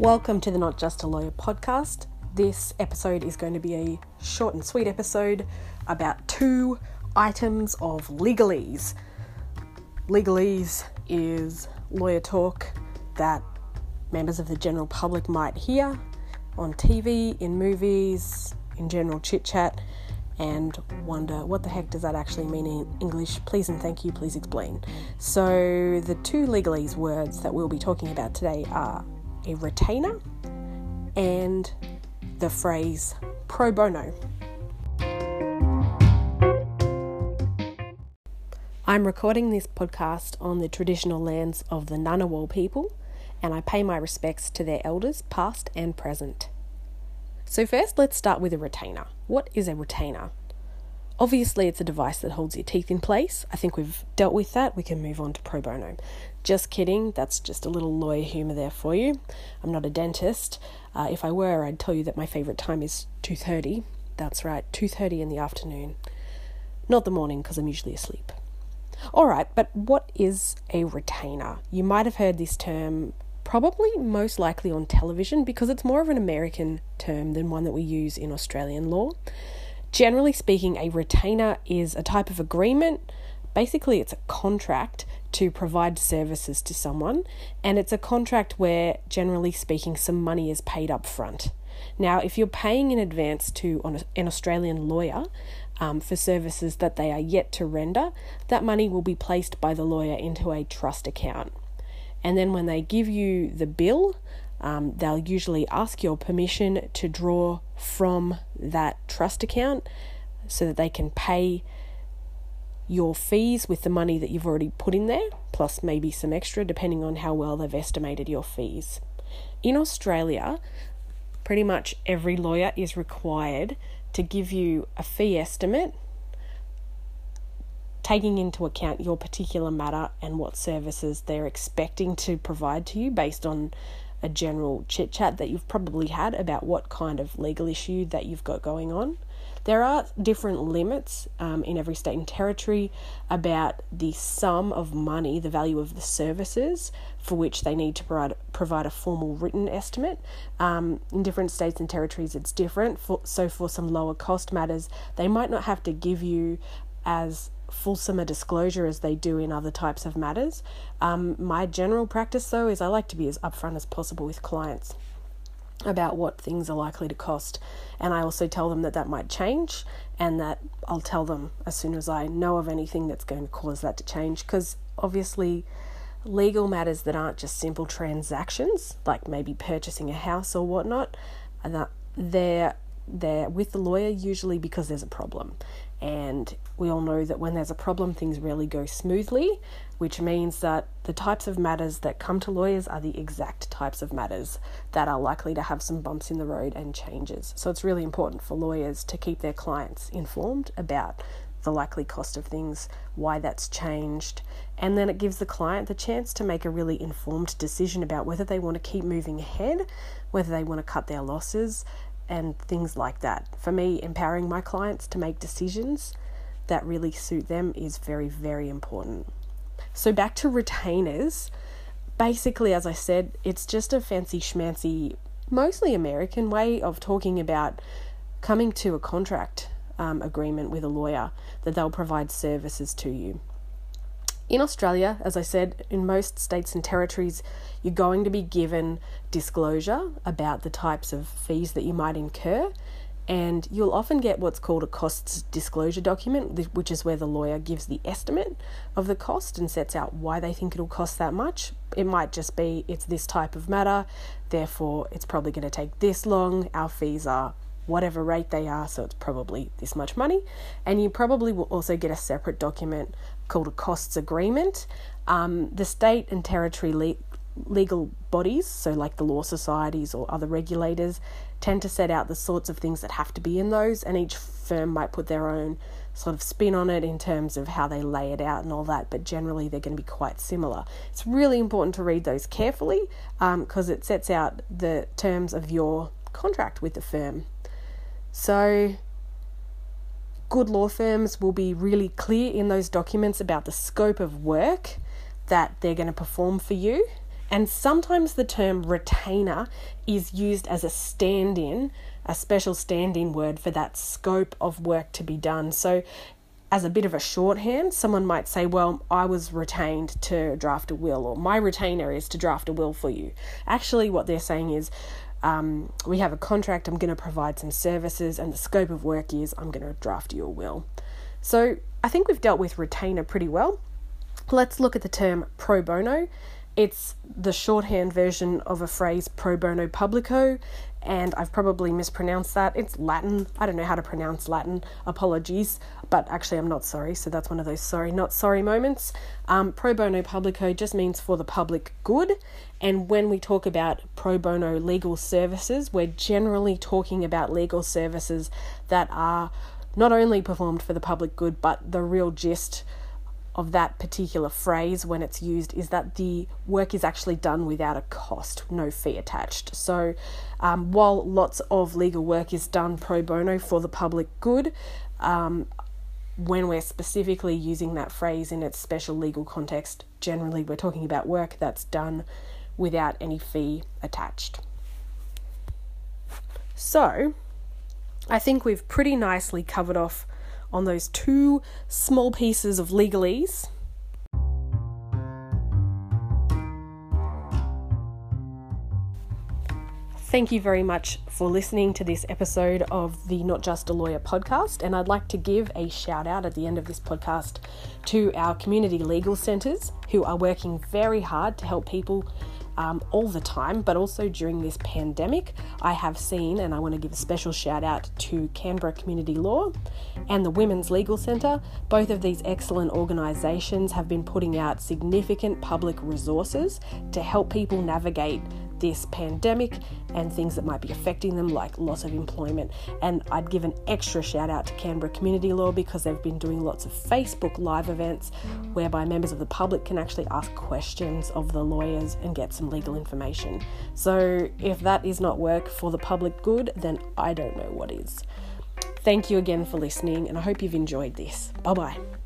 Welcome to the Not Just a Lawyer podcast. This episode is going to be a short and sweet episode about two items of legalese. Legalese is lawyer talk that members of the general public might hear on TV, in movies, in general chit chat, and wonder what the heck does that actually mean in English? Please and thank you, please explain. So, the two legalese words that we'll be talking about today are a retainer and the phrase pro bono. I'm recording this podcast on the traditional lands of the Ngunnawal people, and I pay my respects to their elders, past and present. So, first, let's start with a retainer. What is a retainer? Obviously, it's a device that holds your teeth in place. I think we've dealt with that. We can move on to pro bono. Just kidding, that's just a little lawyer humour there for you. I'm not a dentist. Uh, if I were, I'd tell you that my favourite time is 2.30. That's right, 2.30 in the afternoon. Not the morning, because I'm usually asleep. All right, but what is a retainer? You might have heard this term probably most likely on television because it's more of an American term than one that we use in Australian law. Generally speaking, a retainer is a type of agreement. Basically, it's a contract to provide services to someone, and it's a contract where, generally speaking, some money is paid up front. Now, if you're paying in advance to an Australian lawyer um, for services that they are yet to render, that money will be placed by the lawyer into a trust account. And then when they give you the bill, um, they'll usually ask your permission to draw from that trust account so that they can pay your fees with the money that you've already put in there, plus maybe some extra, depending on how well they've estimated your fees. In Australia, pretty much every lawyer is required to give you a fee estimate taking into account your particular matter and what services they're expecting to provide to you based on a general chit chat that you've probably had about what kind of legal issue that you've got going on. There are different limits um, in every state and territory about the sum of money, the value of the services for which they need to provide, provide a formal written estimate. Um, in different states and territories, it's different. For, so, for some lower cost matters, they might not have to give you as fulsome disclosure as they do in other types of matters. Um, my general practice, though, is I like to be as upfront as possible with clients about what things are likely to cost. And I also tell them that that might change and that I'll tell them as soon as I know of anything that's going to cause that to change. Because obviously, legal matters that aren't just simple transactions, like maybe purchasing a house or whatnot, that they're they're with the lawyer usually because there's a problem. And we all know that when there's a problem, things rarely go smoothly, which means that the types of matters that come to lawyers are the exact types of matters that are likely to have some bumps in the road and changes. So it's really important for lawyers to keep their clients informed about the likely cost of things, why that's changed, and then it gives the client the chance to make a really informed decision about whether they want to keep moving ahead, whether they want to cut their losses, and things like that. For me, empowering my clients to make decisions that really suit them is very, very important. So, back to retainers. Basically, as I said, it's just a fancy schmancy, mostly American way of talking about coming to a contract um, agreement with a lawyer that they'll provide services to you. In Australia, as I said, in most states and territories, you're going to be given disclosure about the types of fees that you might incur, and you'll often get what's called a costs disclosure document, which is where the lawyer gives the estimate of the cost and sets out why they think it'll cost that much. It might just be it's this type of matter, therefore, it's probably going to take this long, our fees are whatever rate they are, so it's probably this much money. And you probably will also get a separate document called a costs agreement. Um, the state and territory le- legal bodies, so like the law societies or other regulators, tend to set out the sorts of things that have to be in those, and each firm might put their own sort of spin on it in terms of how they lay it out and all that, but generally they're going to be quite similar. It's really important to read those carefully because um, it sets out the terms of your contract with the firm. So, good law firms will be really clear in those documents about the scope of work that they're going to perform for you And sometimes the term retainer is used as a stand in, a special stand in word for that scope of work to be done. So, as a bit of a shorthand, someone might say, Well, I was retained to draft a will, or my retainer is to draft a will for you. Actually, what they're saying is, um, we have a contract, I'm going to provide some services, and the scope of work is I'm going to draft your will. So I think we've dealt with retainer pretty well. Let's look at the term pro bono. It's the shorthand version of a phrase pro bono publico, and I've probably mispronounced that. It's Latin. I don't know how to pronounce Latin. Apologies, but actually, I'm not sorry. So that's one of those sorry, not sorry moments. Um, pro bono publico just means for the public good. And when we talk about pro bono legal services, we're generally talking about legal services that are not only performed for the public good, but the real gist of that particular phrase when it's used is that the work is actually done without a cost, no fee attached. So, um, while lots of legal work is done pro bono for the public good, um, when we're specifically using that phrase in its special legal context, generally we're talking about work that's done without any fee attached. So, I think we've pretty nicely covered off on those two small pieces of legalese. Thank you very much for listening to this episode of the Not Just a Lawyer podcast. And I'd like to give a shout out at the end of this podcast to our community legal centres who are working very hard to help people um, all the time, but also during this pandemic, I have seen, and I want to give a special shout out to Canberra Community Law and the Women's Legal Centre. Both of these excellent organisations have been putting out significant public resources to help people navigate this pandemic and things that might be affecting them, like loss of employment. And I'd give an extra shout out to Canberra Community Law because they've been doing lots of Facebook live events whereby members of the public can actually ask questions of the lawyers and get some legal information. So if that is not work for the public good, then I don't know what is. Thank you again for listening, and I hope you've enjoyed this. Bye bye.